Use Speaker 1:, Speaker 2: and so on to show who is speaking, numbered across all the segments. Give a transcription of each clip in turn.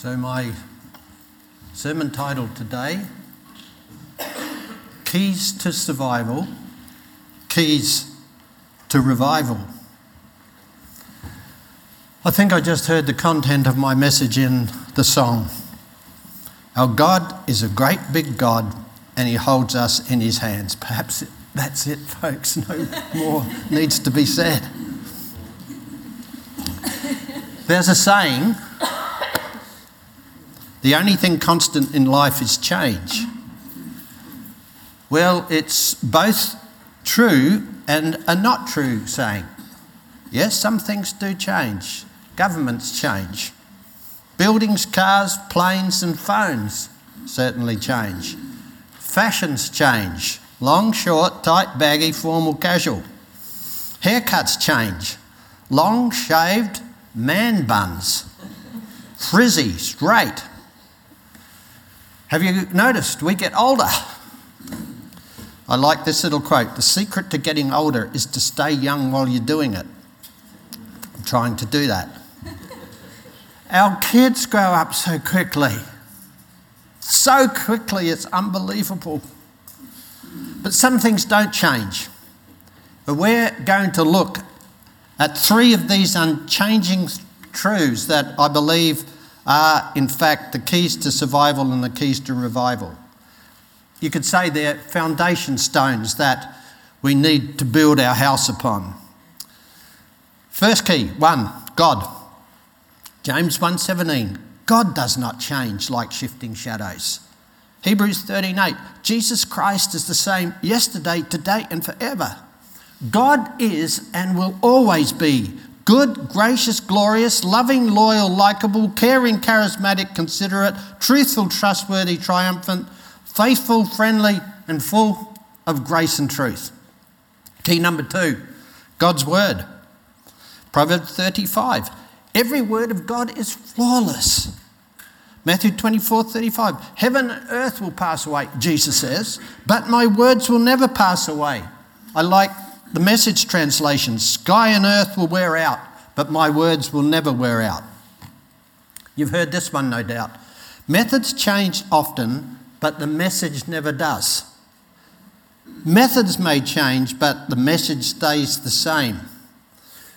Speaker 1: So, my sermon title today Keys to Survival, Keys to Revival. I think I just heard the content of my message in the song. Our God is a great big God and He holds us in His hands. Perhaps that's it, folks. No more needs to be said. There's a saying the only thing constant in life is change. Well, it's both true and a not true saying. Yes, some things do change. Governments change. Buildings, cars, planes, and phones certainly change. Fashions change. Long, short, tight, baggy, formal, casual. Haircuts change. Long, shaved, man buns. Frizzy, straight. Have you noticed we get older? I like this little quote The secret to getting older is to stay young while you're doing it. I'm trying to do that. Our kids grow up so quickly. So quickly, it's unbelievable. But some things don't change. But we're going to look at three of these unchanging truths that I believe are, in fact, the keys to survival and the keys to revival. You could say they're foundation stones that we need to build our house upon. First key, one, God. James 1:17. God does not change like shifting shadows. Hebrews 13:8. Jesus Christ is the same yesterday, today and forever. God is and will always be good, gracious, glorious, loving, loyal, likable, caring, charismatic, considerate, truthful, trustworthy, triumphant, faithful, friendly, and full of grace and truth. Key number two God's Word. Proverbs 35. Every word of God is flawless. Matthew 24, 35. Heaven and earth will pass away, Jesus says, but my words will never pass away. I like the message translation Sky and earth will wear out, but my words will never wear out. You've heard this one, no doubt. Methods change often, but the message never does. Methods may change, but the message stays the same.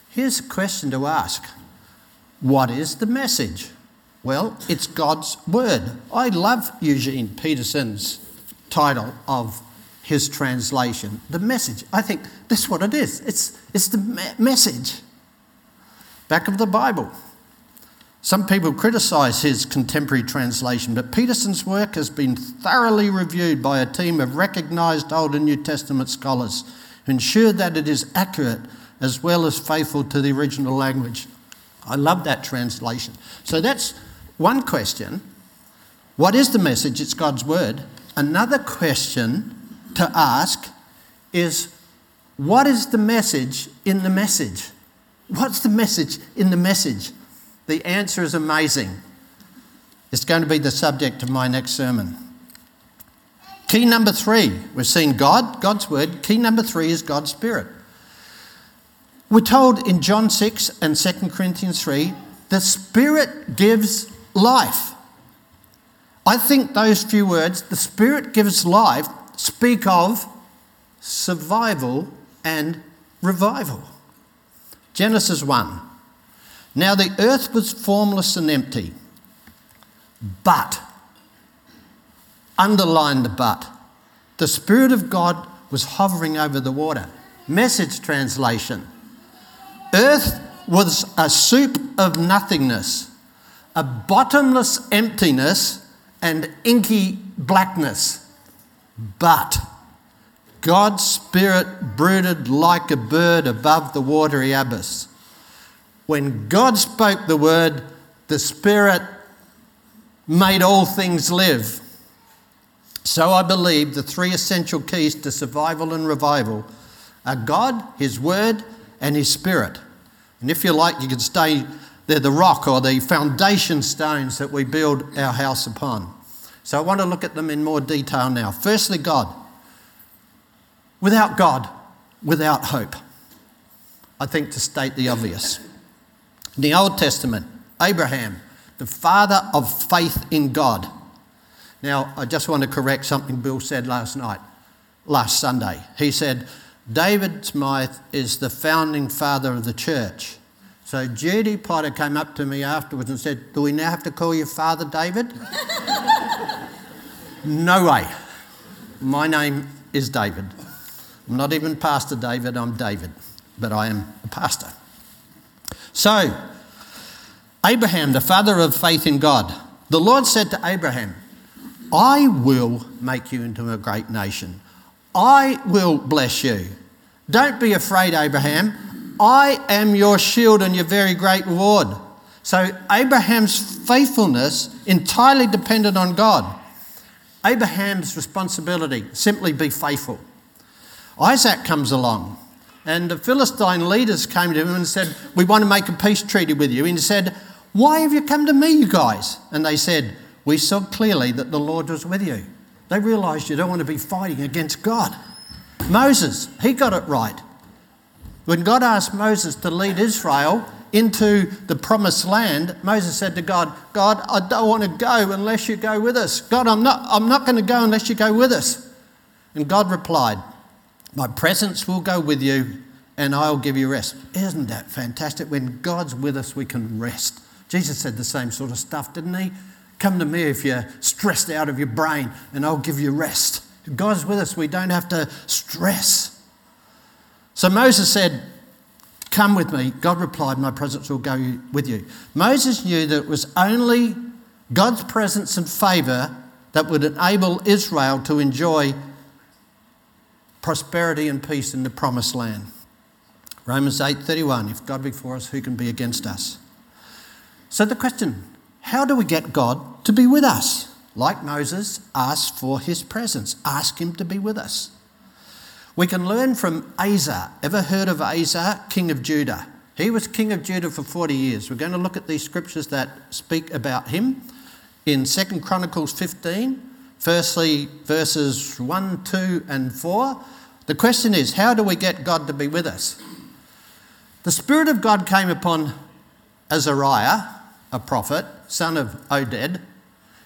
Speaker 1: Here's a question to ask What is the message? Well, it's God's Word. I love Eugene Peterson's title of his translation, the message. I think that's what it is. It's, it's the me- message. Back of the Bible. Some people criticise his contemporary translation, but Peterson's work has been thoroughly reviewed by a team of recognised Old and New Testament scholars who ensure that it is accurate as well as faithful to the original language. I love that translation. So that's one question. What is the message? It's God's word. Another question to ask is what is the message in the message? What's the message in the message? The answer is amazing. It's going to be the subject of my next sermon. Key number three, we've seen God, God's word. Key number three is God's Spirit. We're told in John 6 and 2 Corinthians 3 the Spirit gives life. I think those few words, the Spirit gives life, speak of survival and revival. Genesis 1. Now the earth was formless and empty, but, underline the but, the Spirit of God was hovering over the water. Message translation Earth was a soup of nothingness, a bottomless emptiness, and inky blackness. But God's Spirit brooded like a bird above the watery abyss. When God spoke the word, the Spirit made all things live. So I believe the three essential keys to survival and revival are God, His Word, and His Spirit. And if you like, you can stay, they're the rock or the foundation stones that we build our house upon. So I want to look at them in more detail now. Firstly, God. Without God, without hope. I think to state the obvious. In the Old Testament, Abraham, the father of faith in God. Now, I just want to correct something Bill said last night, last Sunday. He said, David Smythe is the founding father of the church. So Judy Potter came up to me afterwards and said, Do we now have to call you Father David? no way. My name is David. I'm not even Pastor David, I'm David, but I am a pastor. So, Abraham, the father of faith in God, the Lord said to Abraham, I will make you into a great nation. I will bless you. Don't be afraid, Abraham. I am your shield and your very great reward. So, Abraham's faithfulness entirely depended on God. Abraham's responsibility simply be faithful. Isaac comes along, and the Philistine leaders came to him and said, We want to make a peace treaty with you. And he said, Why have you come to me, you guys? And they said, We saw clearly that the Lord was with you. They realised you don't want to be fighting against God. Moses, he got it right. When God asked Moses to lead Israel into the promised land, Moses said to God, God, I don't want to go unless you go with us. God, I'm not, I'm not going to go unless you go with us. And God replied, My presence will go with you and I'll give you rest. Isn't that fantastic? When God's with us, we can rest. Jesus said the same sort of stuff, didn't he? Come to me if you're stressed out of your brain and I'll give you rest. God's with us, we don't have to stress. So Moses said, Come with me. God replied, My presence will go with you. Moses knew that it was only God's presence and favour that would enable Israel to enjoy prosperity and peace in the promised land. Romans 8:31 If God be for us who can be against us? So the question, how do we get God to be with us? Like Moses, ask for his presence. Ask him to be with us. We can learn from Asa. Ever heard of Asa, king of Judah? He was king of Judah for 40 years. We're going to look at these scriptures that speak about him in 2 Chronicles 15, firstly verses 1, 2, and 4. The question is, how do we get God to be with us? The Spirit of God came upon Azariah, a prophet, son of Oded.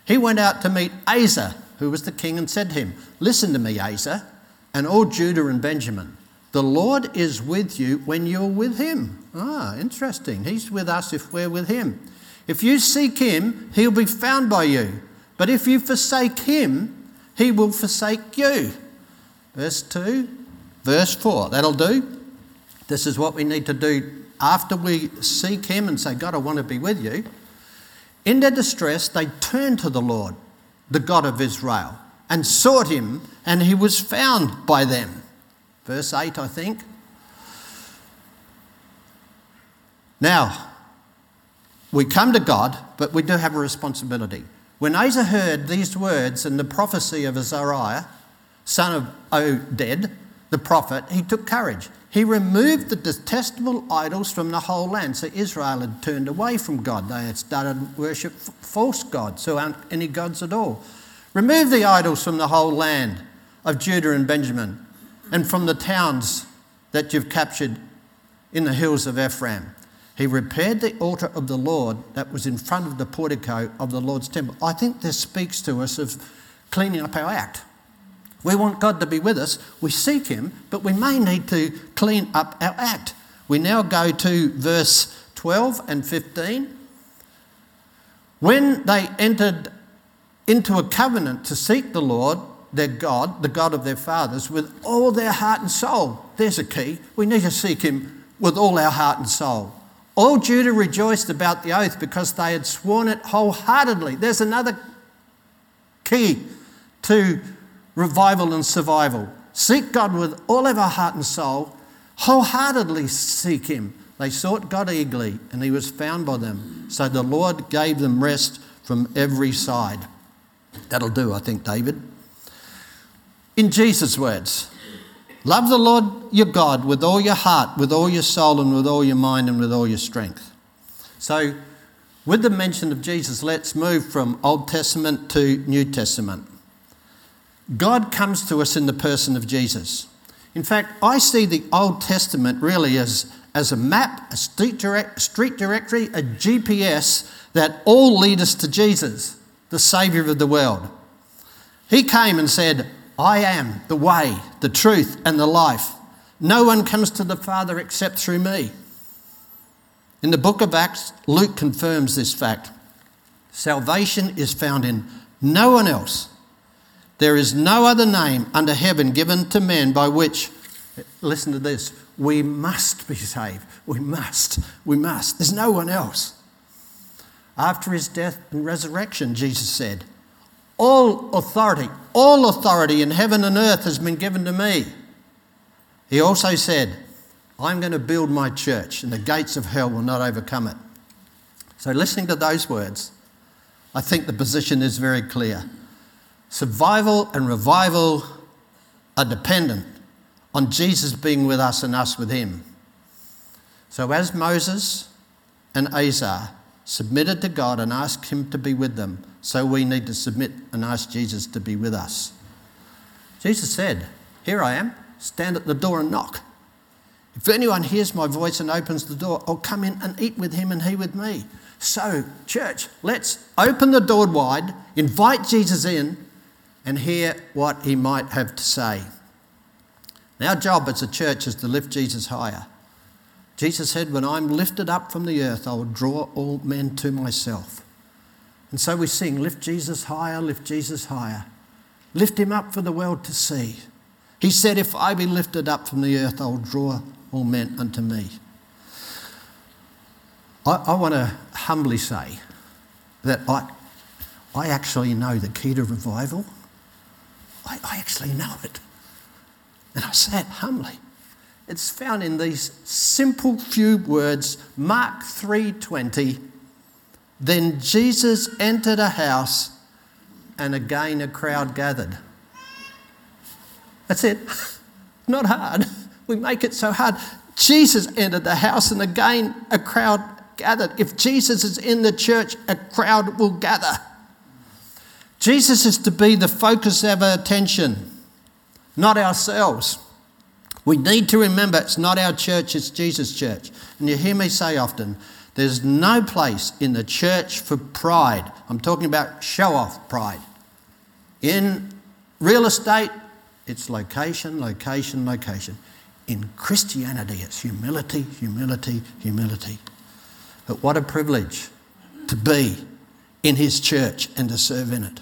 Speaker 1: He went out to meet Asa, who was the king, and said to him, Listen to me, Asa and all Judah and Benjamin. The Lord is with you when you're with him. Ah, interesting. He's with us if we're with him. If you seek him, he'll be found by you. But if you forsake him, he will forsake you. Verse 2, verse 4. That'll do. This is what we need to do after we seek him and say, God, I want to be with you. In their distress, they turned to the Lord, the God of Israel and sought him, and he was found by them. Verse 8, I think. Now, we come to God, but we do have a responsibility. When Asa heard these words and the prophecy of Azariah, son of Oded, the prophet, he took courage. He removed the detestable idols from the whole land. So Israel had turned away from God. They had started worship false gods, who aren't any gods at all. Remove the idols from the whole land of Judah and Benjamin and from the towns that you've captured in the hills of Ephraim. He repaired the altar of the Lord that was in front of the portico of the Lord's temple. I think this speaks to us of cleaning up our act. We want God to be with us, we seek Him, but we may need to clean up our act. We now go to verse 12 and 15. When they entered into a covenant to seek the Lord, their God, the God of their fathers, with all their heart and soul. There's a key. We need to seek Him with all our heart and soul. All Judah rejoiced about the oath because they had sworn it wholeheartedly. There's another key to revival and survival. Seek God with all of our heart and soul, wholeheartedly seek Him. They sought God eagerly, and He was found by them. So the Lord gave them rest from every side. That'll do, I think, David. In Jesus' words, love the Lord your God with all your heart, with all your soul, and with all your mind, and with all your strength. So, with the mention of Jesus, let's move from Old Testament to New Testament. God comes to us in the person of Jesus. In fact, I see the Old Testament really as as a map, a street, direct, street directory, a GPS that all lead us to Jesus, the Saviour of the world. He came and said, I am the way, the truth, and the life. No one comes to the Father except through me. In the book of Acts, Luke confirms this fact. Salvation is found in no one else. There is no other name under heaven given to men by which, listen to this, we must be saved. We must. We must. There's no one else. After his death and resurrection, Jesus said, All authority, all authority in heaven and earth has been given to me. He also said, I'm going to build my church, and the gates of hell will not overcome it. So, listening to those words, I think the position is very clear. Survival and revival are dependent on Jesus being with us and us with him. So, as Moses and Asa submitted to God and asked him to be with them, so we need to submit and ask Jesus to be with us. Jesus said, Here I am, stand at the door and knock. If anyone hears my voice and opens the door, I'll come in and eat with him and he with me. So, church, let's open the door wide, invite Jesus in, and hear what he might have to say. Our job as a church is to lift Jesus higher. Jesus said, When I'm lifted up from the earth, I will draw all men to myself. And so we sing, Lift Jesus higher, lift Jesus higher. Lift him up for the world to see. He said, If I be lifted up from the earth, I will draw all men unto me. I, I want to humbly say that I, I actually know the key to revival. I, I actually know it. And I say it humbly. It's found in these simple few words, Mark 3:20. Then Jesus entered a house and again a crowd gathered. That's it. Not hard. We make it so hard. Jesus entered the house, and again a crowd gathered. If Jesus is in the church, a crowd will gather. Jesus is to be the focus of our attention, not ourselves. We need to remember it's not our church, it's Jesus' church. And you hear me say often, there's no place in the church for pride. I'm talking about show off pride. In real estate, it's location, location, location. In Christianity, it's humility, humility, humility. But what a privilege to be in His church and to serve in it.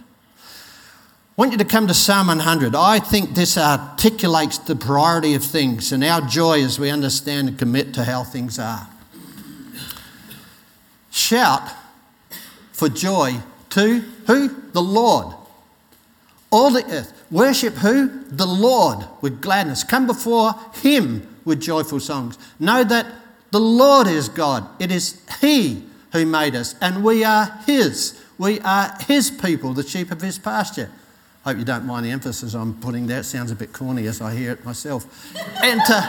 Speaker 1: I want you to come to Psalm 100. I think this articulates the priority of things and our joy as we understand and commit to how things are. Shout for joy to who? The Lord. All the earth. Worship who? The Lord with gladness. Come before Him with joyful songs. Know that the Lord is God. It is He who made us, and we are His. We are His people, the sheep of His pasture. Hope you don't mind the emphasis I'm putting there. It sounds a bit corny as I hear it myself. enter,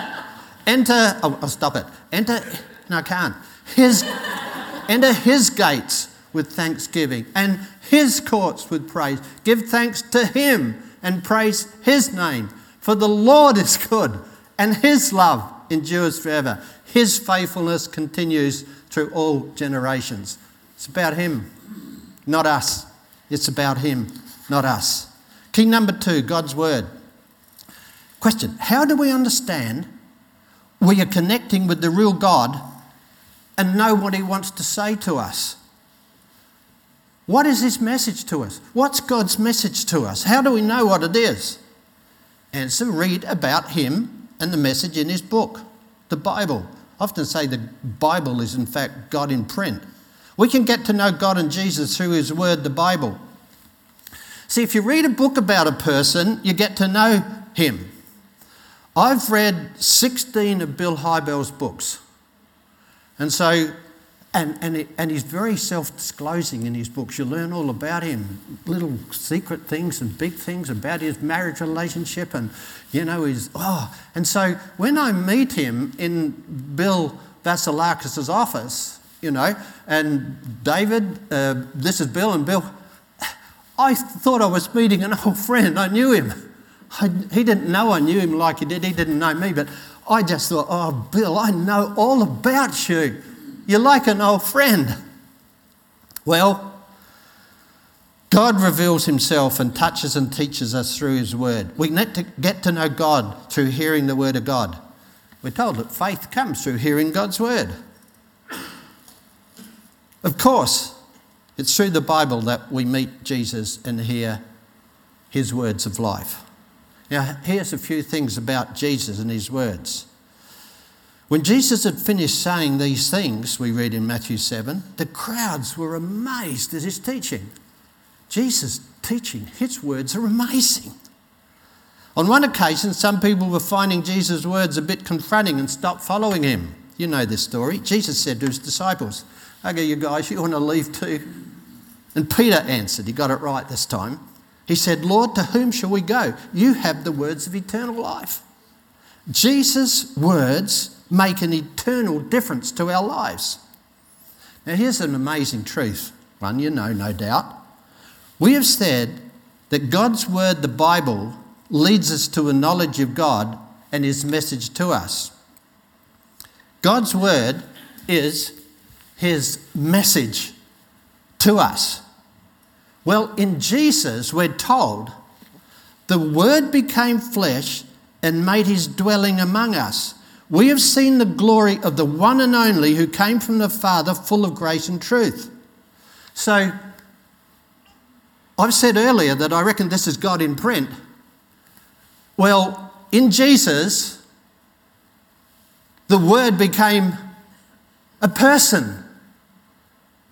Speaker 1: enter, oh, I'll stop it. Enter, no, I can't. His, enter His gates with thanksgiving and His courts with praise. Give thanks to Him and praise his name. For the Lord is good, and his love endures forever. His faithfulness continues through all generations. It's about him, not us. It's about him, not us. Key number two God's word. Question How do we understand we are connecting with the real God and know what he wants to say to us? What is his message to us? What's God's message to us? How do we know what it is? Answer read about him and the message in his book, the Bible. I often say the Bible is, in fact, God in print. We can get to know God and Jesus through his word, the Bible. See, if you read a book about a person, you get to know him. I've read 16 of Bill Hybels' books. And so and, and, it, and he's very self disclosing in his books. You learn all about him, little secret things and big things about his marriage relationship, and you know, his. Oh, and so when I meet him in Bill Vasilakis' office, you know, and David, uh, this is Bill, and Bill, I thought I was meeting an old friend. I knew him. I, he didn't know I knew him like he did, he didn't know me, but I just thought, oh, Bill, I know all about you. You're like an old friend. Well, God reveals himself and touches and teaches us through his word. We need to get to know God through hearing the word of God. We're told that faith comes through hearing God's word. Of course, it's through the Bible that we meet Jesus and hear his words of life. Now, here's a few things about Jesus and his words. When Jesus had finished saying these things, we read in Matthew 7, the crowds were amazed at his teaching. Jesus' teaching, his words are amazing. On one occasion, some people were finding Jesus' words a bit confronting and stopped following him. You know this story. Jesus said to his disciples, Okay, you guys, you want to leave too? And Peter answered, he got it right this time. He said, Lord, to whom shall we go? You have the words of eternal life. Jesus' words make an eternal difference to our lives. Now, here's an amazing truth, one you know, no doubt. We have said that God's word, the Bible, leads us to a knowledge of God and his message to us. God's word is his message to us. Well, in Jesus, we're told the Word became flesh and made his dwelling among us. We have seen the glory of the one and only who came from the Father, full of grace and truth. So, I've said earlier that I reckon this is God in print. Well, in Jesus, the Word became a person.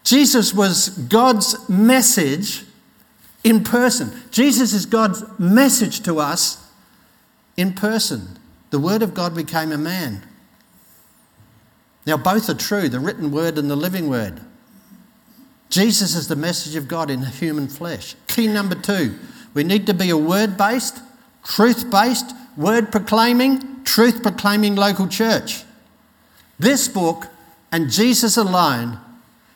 Speaker 1: Jesus was God's message in person. Jesus is God's message to us in person. The Word of God became a man. Now, both are true the written Word and the living Word. Jesus is the message of God in human flesh. Key number two we need to be a word based, truth based, word proclaiming, truth proclaiming local church. This book and Jesus alone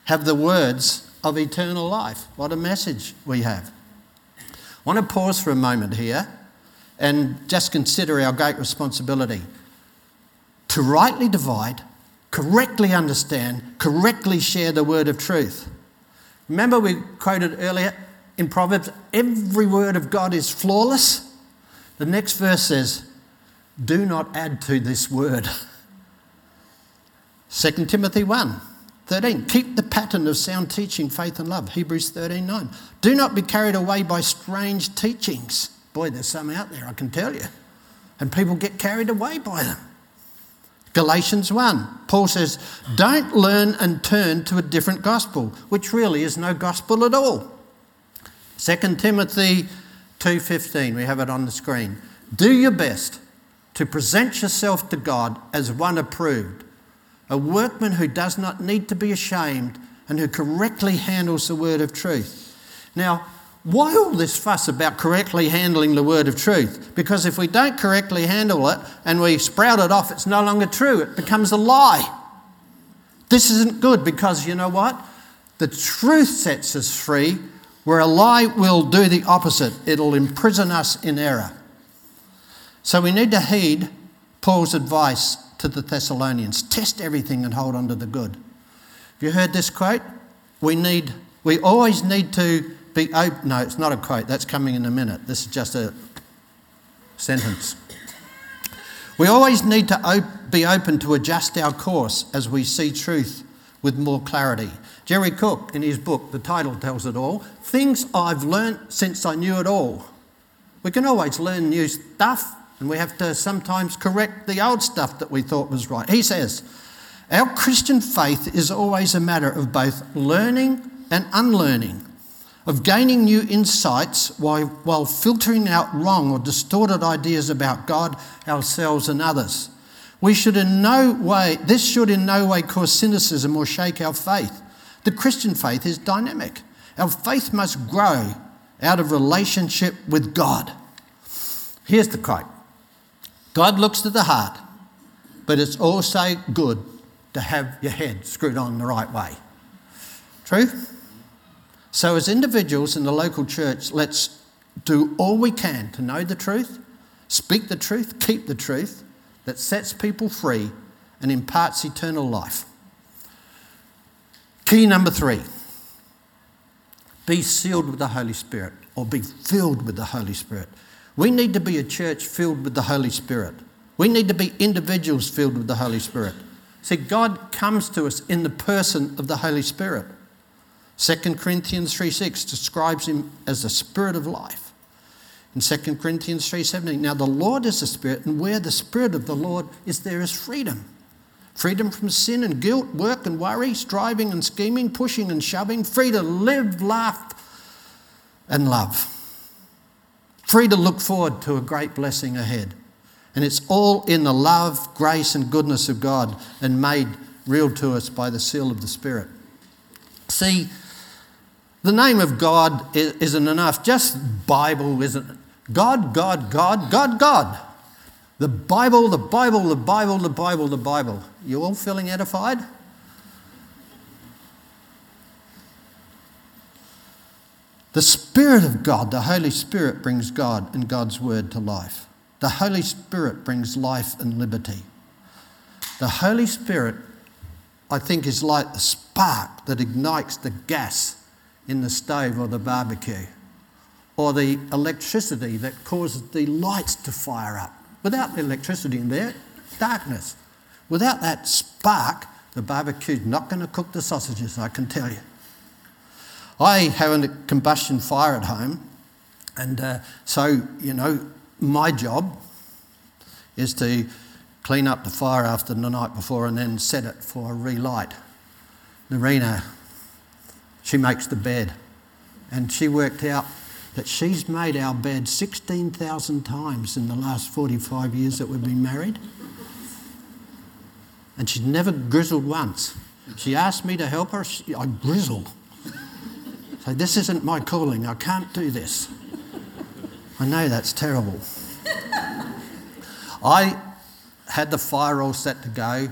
Speaker 1: have the words of eternal life. What a message we have. I want to pause for a moment here and just consider our great responsibility to rightly divide, correctly understand, correctly share the word of truth. Remember, we quoted earlier in Proverbs every word of God is flawless. The next verse says, Do not add to this word. 2 Timothy 1 13. Keep the pattern of sound teaching, faith, and love. Hebrews 13 9. Do not be carried away by strange teachings. Boy, there's some out there, I can tell you. And people get carried away by them. Galatians 1, Paul says, Don't learn and turn to a different gospel, which really is no gospel at all. 2 Timothy 2:15, we have it on the screen. Do your best to present yourself to God as one approved, a workman who does not need to be ashamed and who correctly handles the word of truth. Now, why all this fuss about correctly handling the word of truth? Because if we don't correctly handle it and we sprout it off, it's no longer true. It becomes a lie. This isn't good because you know what? The truth sets us free, where a lie will do the opposite. It'll imprison us in error. So we need to heed Paul's advice to the Thessalonians. Test everything and hold on to the good. Have you heard this quote? We need, we always need to be open. No, it's not a quote. That's coming in a minute. This is just a sentence. We always need to op- be open to adjust our course as we see truth with more clarity. Jerry Cook, in his book, the title tells it all Things I've Learned since I knew it all. We can always learn new stuff and we have to sometimes correct the old stuff that we thought was right. He says, Our Christian faith is always a matter of both learning and unlearning, of gaining new insights while, while filtering out wrong or distorted ideas about God, ourselves, and others. We should in no way, this should in no way cause cynicism or shake our faith. The Christian faith is dynamic. Our faith must grow out of relationship with God. Here's the quote God looks to the heart, but it's also good to have your head screwed on the right way. True? So, as individuals in the local church, let's do all we can to know the truth, speak the truth, keep the truth, that sets people free and imparts eternal life. Key number three be sealed with the Holy Spirit or be filled with the Holy Spirit. We need to be a church filled with the Holy Spirit. We need to be individuals filled with the Holy Spirit. See, God comes to us in the person of the Holy Spirit. 2 Corinthians 3:6 describes him as the spirit of life. In 2 Corinthians 3:17, now the Lord is the Spirit, and where the Spirit of the Lord is, there is freedom. Freedom from sin and guilt, work and worry, striving and scheming, pushing and shoving, free to live, laugh, and love. Free to look forward to a great blessing ahead. And it's all in the love, grace, and goodness of God and made real to us by the seal of the Spirit. See, the name of God isn't enough. Just Bible isn't. God, God, God, God, God. The Bible, the Bible, the Bible, the Bible, the Bible. You all feeling edified? The Spirit of God, the Holy Spirit, brings God and God's Word to life. The Holy Spirit brings life and liberty. The Holy Spirit, I think, is like the spark that ignites the gas in the stove or the barbecue, or the electricity that causes the lights to fire up. Without the electricity in there, darkness. Without that spark, the barbecue's not going to cook the sausages, I can tell you. I have a combustion fire at home, and uh, so, you know, my job is to clean up the fire after the night before and then set it for a relight. Narina, she makes the bed, and she worked out that she's made our bed 16,000 times in the last 45 years that we've been married. And she's never grizzled once. She asked me to help her, she, I grizzled. This isn't my calling, I can't do this. I know that's terrible. I had the fire all set to go.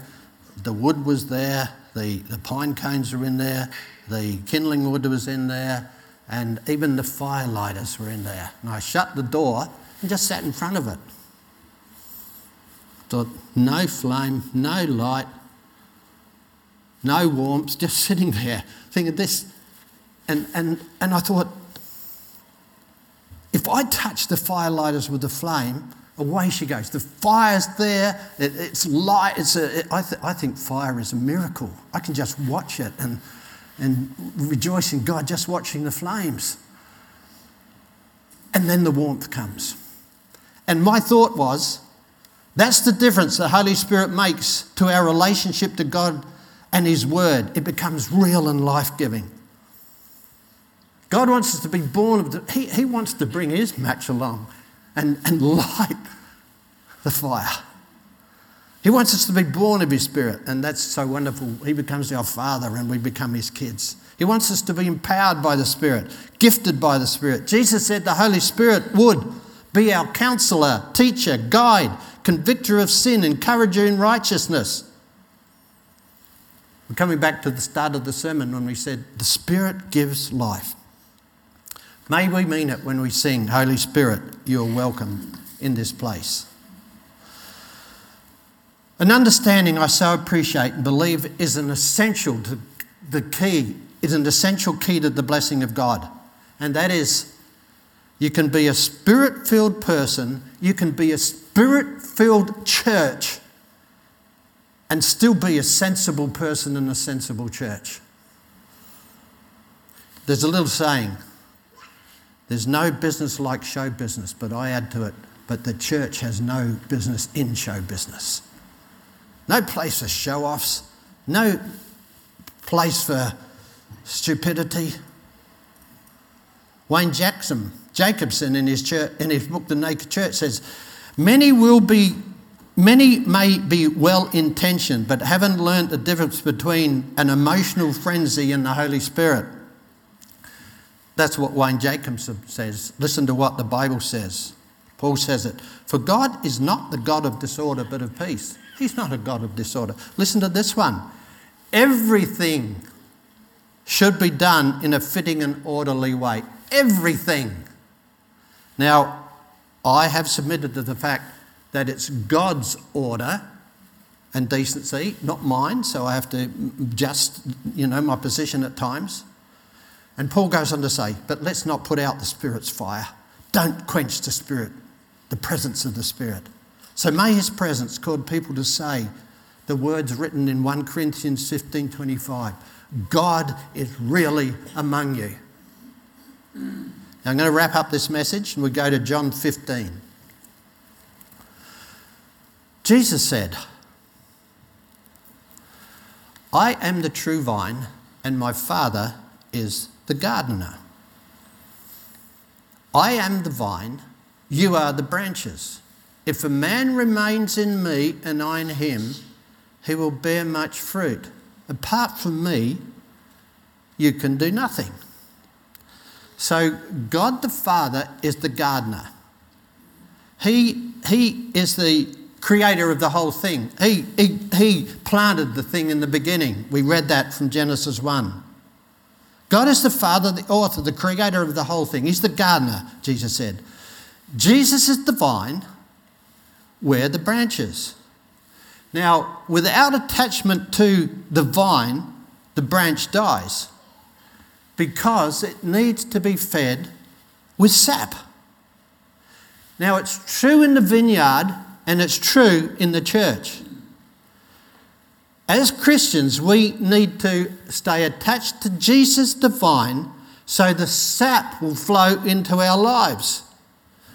Speaker 1: The wood was there, the, the pine cones were in there, the kindling wood was in there, and even the firelighters were in there. And I shut the door and just sat in front of it. Thought, no flame, no light, no warmth, just sitting there thinking this. And, and, and I thought, if I touch the firelighters with the flame, away she goes. The fire's there, it, it's light. It's a, it, I, th- I think fire is a miracle. I can just watch it and and rejoice in God just watching the flames. And then the warmth comes. And my thought was that's the difference the Holy Spirit makes to our relationship to God and His Word. It becomes real and life giving. God wants us to be born of the, he, he wants to bring His match along and, and light the fire. He wants us to be born of His Spirit, and that's so wonderful. He becomes our Father, and we become His kids. He wants us to be empowered by the Spirit, gifted by the Spirit. Jesus said the Holy Spirit would be our counselor, teacher, guide, convictor of sin, encourager in righteousness. We're coming back to the start of the sermon when we said, The Spirit gives life. May we mean it when we sing, Holy Spirit, you are welcome in this place. An understanding I so appreciate and believe is an essential to the key, is an essential key to the blessing of God. And that is you can be a spirit filled person, you can be a spirit filled church, and still be a sensible person in a sensible church. There's a little saying there's no business like show business, but I add to it, but the church has no business in show business. No place for show offs, no place for stupidity. Wayne Jackson, Jacobsen in his, church, in his book, The Naked Church, says, Many will be Many may be well intentioned, but haven't learned the difference between an emotional frenzy and the Holy Spirit. That's what Wayne Jacobsen says. Listen to what the Bible says. Paul says it. For God is not the God of disorder, but of peace. He's not a God of disorder. Listen to this one. Everything should be done in a fitting and orderly way. Everything. Now, I have submitted to the fact that it's God's order and decency, not mine, so I have to adjust, you know, my position at times. And Paul goes on to say, but let's not put out the Spirit's fire. Don't quench the Spirit, the presence of the Spirit. So may His presence cause people to say the words written in 1 Corinthians 15 25 God is really among you. Now I'm going to wrap up this message and we go to John 15. Jesus said, I am the true vine, and my Father is the gardener. I am the vine, you are the branches. If a man remains in me and I in him, he will bear much fruit. Apart from me, you can do nothing. So, God the Father is the gardener. He, he is the creator of the whole thing. He, he, he planted the thing in the beginning. We read that from Genesis 1. God is the Father, the author, the creator of the whole thing. He's the gardener, Jesus said. Jesus is the vine, we're the branches. Now, without attachment to the vine, the branch dies because it needs to be fed with sap. Now, it's true in the vineyard and it's true in the church. As Christians, we need to stay attached to Jesus the vine so the sap will flow into our lives.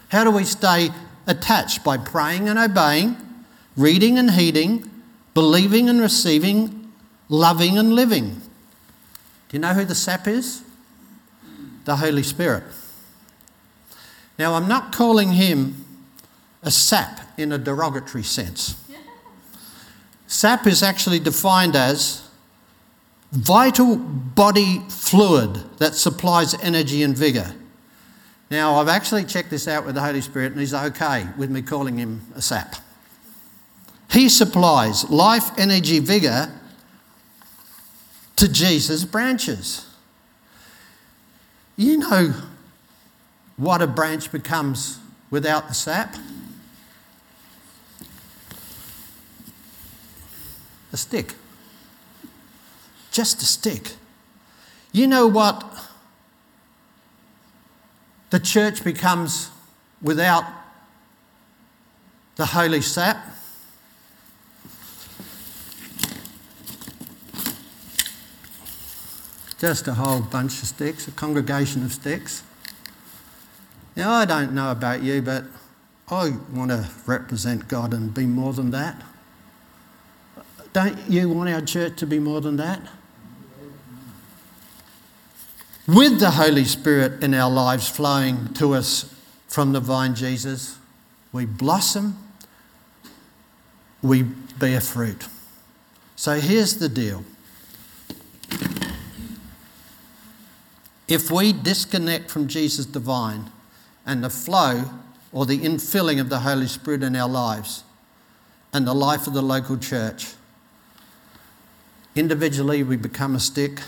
Speaker 1: How do we stay attached? By praying and obeying, reading and heeding, believing and receiving, loving and living. Do you know who the sap is? The Holy Spirit. Now, I'm not calling him a sap in a derogatory sense. Sap is actually defined as vital body fluid that supplies energy and vigour. Now, I've actually checked this out with the Holy Spirit, and he's okay with me calling him a sap. He supplies life, energy, vigour to Jesus' branches. You know what a branch becomes without the sap? A stick. Just a stick. You know what the church becomes without the holy sap? Just a whole bunch of sticks, a congregation of sticks. Now, I don't know about you, but I want to represent God and be more than that. Don't you want our church to be more than that? With the Holy Spirit in our lives flowing to us from the vine Jesus, we blossom, we bear fruit. So here's the deal. If we disconnect from Jesus divine and the flow or the infilling of the Holy Spirit in our lives and the life of the local church, Individually, we become a stick.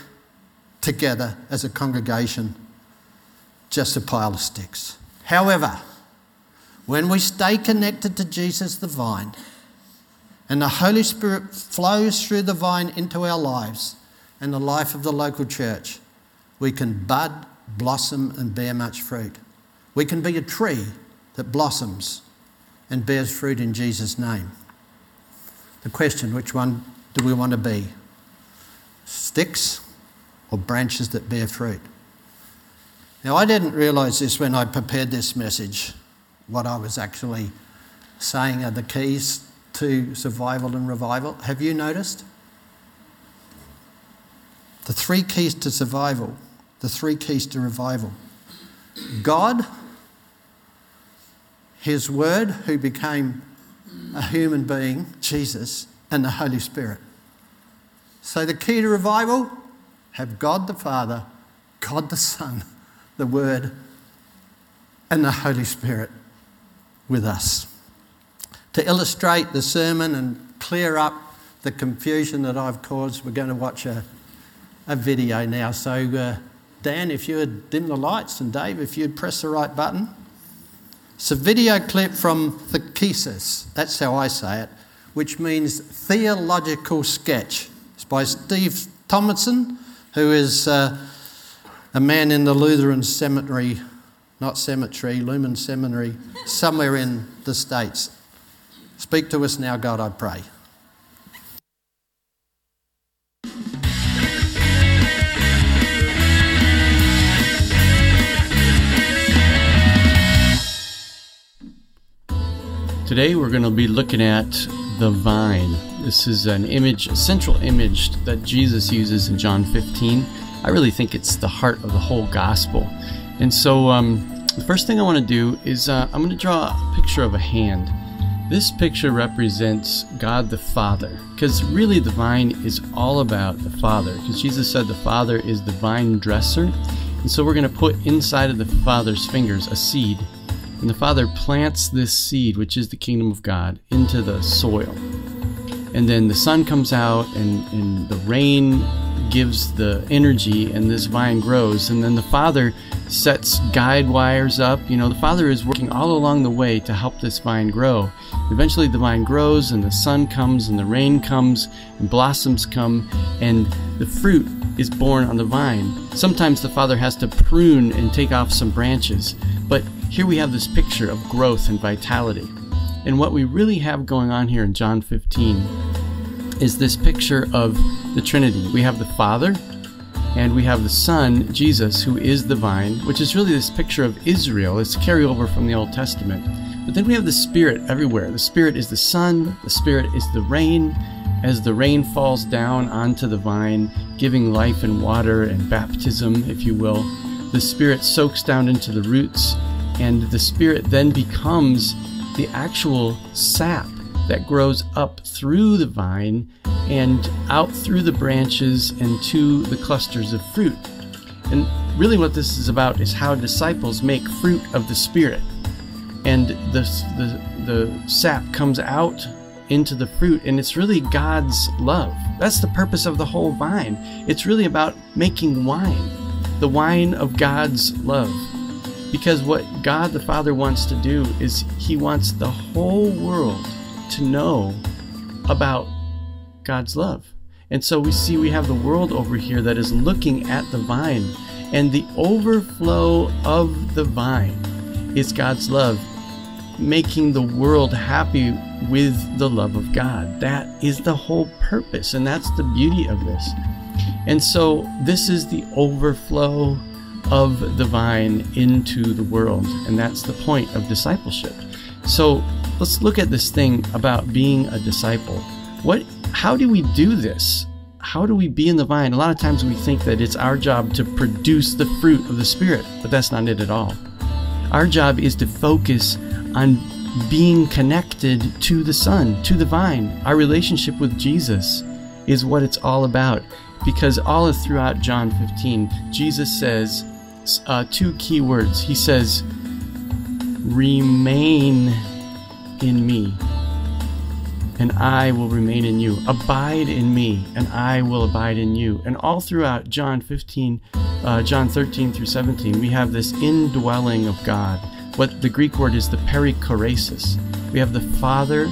Speaker 1: Together, as a congregation, just a pile of sticks. However, when we stay connected to Jesus the vine and the Holy Spirit flows through the vine into our lives and the life of the local church, we can bud, blossom, and bear much fruit. We can be a tree that blossoms and bears fruit in Jesus' name. The question which one do we want to be? Sticks or branches that bear fruit. Now, I didn't realise this when I prepared this message, what I was actually saying are the keys to survival and revival. Have you noticed? The three keys to survival, the three keys to revival God, His Word, who became a human being, Jesus, and the Holy Spirit. So, the key to revival have God the Father, God the Son, the Word, and the Holy Spirit with us. To illustrate the sermon and clear up the confusion that I've caused, we're going to watch a, a video now. So, uh, Dan, if you would dim the lights, and Dave, if you'd press the right button. It's a video clip from Thekesis, that's how I say it, which means theological sketch. By Steve Tomlinson, who is uh, a man in the Lutheran Cemetery, not cemetery, Lumen Seminary, somewhere in the States. Speak to us now, God, I pray.
Speaker 2: Today we're going to be looking at the vine. This is an image, a central image that Jesus uses in John 15. I really think it's the heart of the whole gospel. And so, um, the first thing I want to do is uh, I'm going to draw a picture of a hand. This picture represents God the Father, because really the vine is all about the Father, because Jesus said the Father is the vine dresser. And so we're going to put inside of the Father's fingers a seed and the Father plants this seed, which is the kingdom of God, into the soil. And then the sun comes out, and, and the rain gives the energy, and this vine grows. And then the Father sets guide wires up. You know, the Father is working all along the way to help this vine grow. Eventually, the vine grows, and the sun comes, and the rain comes, and blossoms come, and the fruit is born on the vine. Sometimes the Father has to prune and take off some branches, but here we have this picture of growth and vitality. And what we really have going on here in John 15 is this picture of the Trinity. We have the Father, and we have the Son, Jesus, who is the vine, which is really this picture of Israel. It's carryover from the Old Testament. But then we have the Spirit everywhere. The Spirit is the sun, the Spirit is the rain. As the rain falls down onto the vine, giving life and water and baptism, if you will, the Spirit soaks down into the roots and the spirit then becomes the actual sap that grows up through the vine and out through the branches and to the clusters of fruit. And really, what this is about is how disciples make fruit of the Spirit. And the, the, the sap comes out into the fruit, and it's really God's love. That's the purpose of the whole vine. It's really about making wine, the wine of God's love. Because what God the Father wants to do is He wants the whole world to know about God's love. And so we see we have the world over here that is looking at the vine, and the overflow of the vine is God's love, making the world happy with the love of God. That is the whole purpose, and that's the beauty of this. And so this is the overflow of the vine into the world. And that's the point of discipleship. So let's look at this thing about being a disciple. What how do we do this? How do we be in the vine? A lot of times we think that it's our job to produce the fruit of the Spirit, but that's not it at all. Our job is to focus on being connected to the Son, to the vine. Our relationship with Jesus is what it's all about. Because all throughout John 15, Jesus says, uh, two key words. He says, Remain in me, and I will remain in you. Abide in me, and I will abide in you. And all throughout John 15, uh, John 13 through 17, we have this indwelling of God. What the Greek word is the perichoresis. We have the Father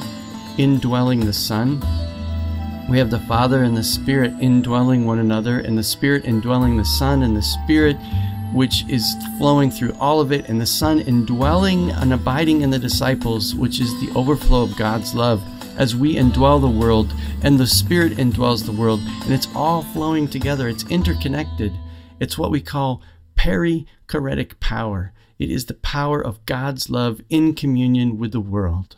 Speaker 2: indwelling the Son. We have the Father and the Spirit indwelling one another, and the Spirit indwelling the Son, and the Spirit which is flowing through all of it, and the Son indwelling and abiding in the disciples, which is the overflow of God's love as we indwell the world, and the Spirit indwells the world, and it's all flowing together. It's interconnected. It's what we call perichoretic power. It is the power of God's love in communion with the world.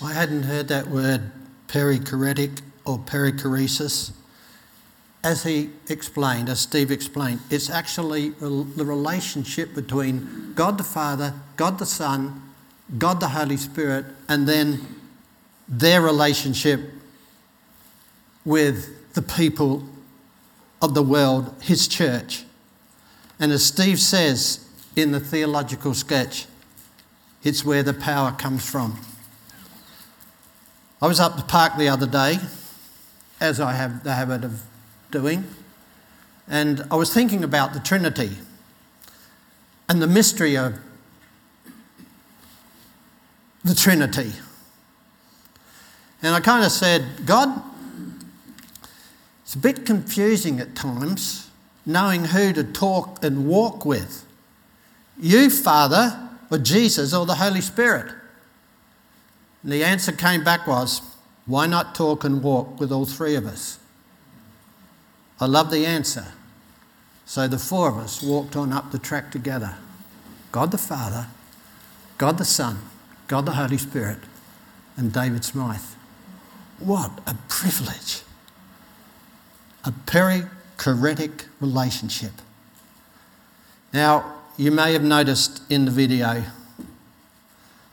Speaker 1: I hadn't heard that word perichoretic or perichoresis. As he explained, as Steve explained, it's actually the relationship between God the Father, God the Son, God the Holy Spirit, and then their relationship with the people of the world, his church. And as Steve says in the theological sketch, it's where the power comes from. I was up the park the other day, as I have the habit of doing, and I was thinking about the Trinity and the mystery of the Trinity. And I kind of said, God, it's a bit confusing at times knowing who to talk and walk with. You, Father, or Jesus, or the Holy Spirit? And the answer came back was, why not talk and walk with all three of us? I love the answer. So the four of us walked on up the track together God the Father, God the Son, God the Holy Spirit, and David Smythe. What a privilege. A perichoretic relationship. Now, you may have noticed in the video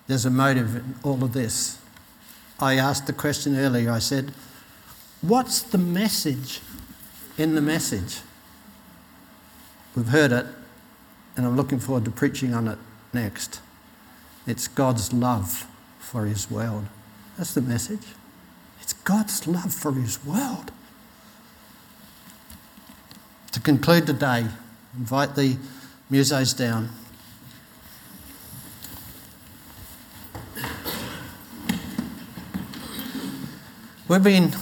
Speaker 1: there's a motive in all of this. I asked the question earlier, I said, What's the message in the message? We've heard it, and I'm looking forward to preaching on it next. It's God's love for His world. That's the message. It's God's love for His world. To conclude today, invite the musos down. We've been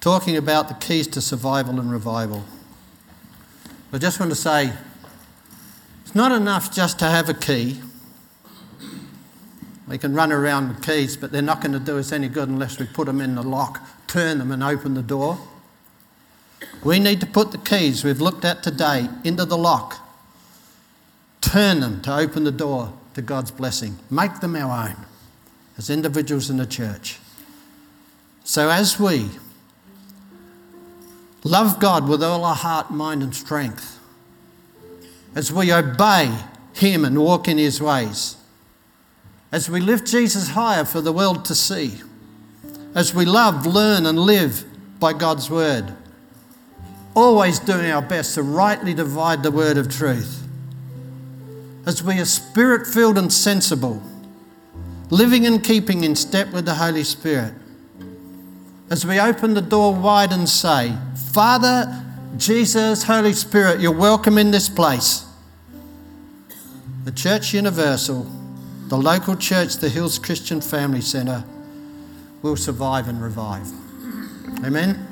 Speaker 1: talking about the keys to survival and revival. I just want to say it's not enough just to have a key. We can run around with keys, but they're not going to do us any good unless we put them in the lock, turn them, and open the door. We need to put the keys we've looked at today into the lock, turn them to open the door to God's blessing, make them our own as individuals in the church. So, as we love God with all our heart, mind, and strength, as we obey Him and walk in His ways, as we lift Jesus higher for the world to see, as we love, learn, and live by God's word, always doing our best to rightly divide the word of truth, as we are spirit filled and sensible, living and keeping in step with the Holy Spirit, as we open the door wide and say, Father, Jesus, Holy Spirit, you're welcome in this place. The Church Universal, the local church, the Hills Christian Family Centre, will survive and revive. Amen.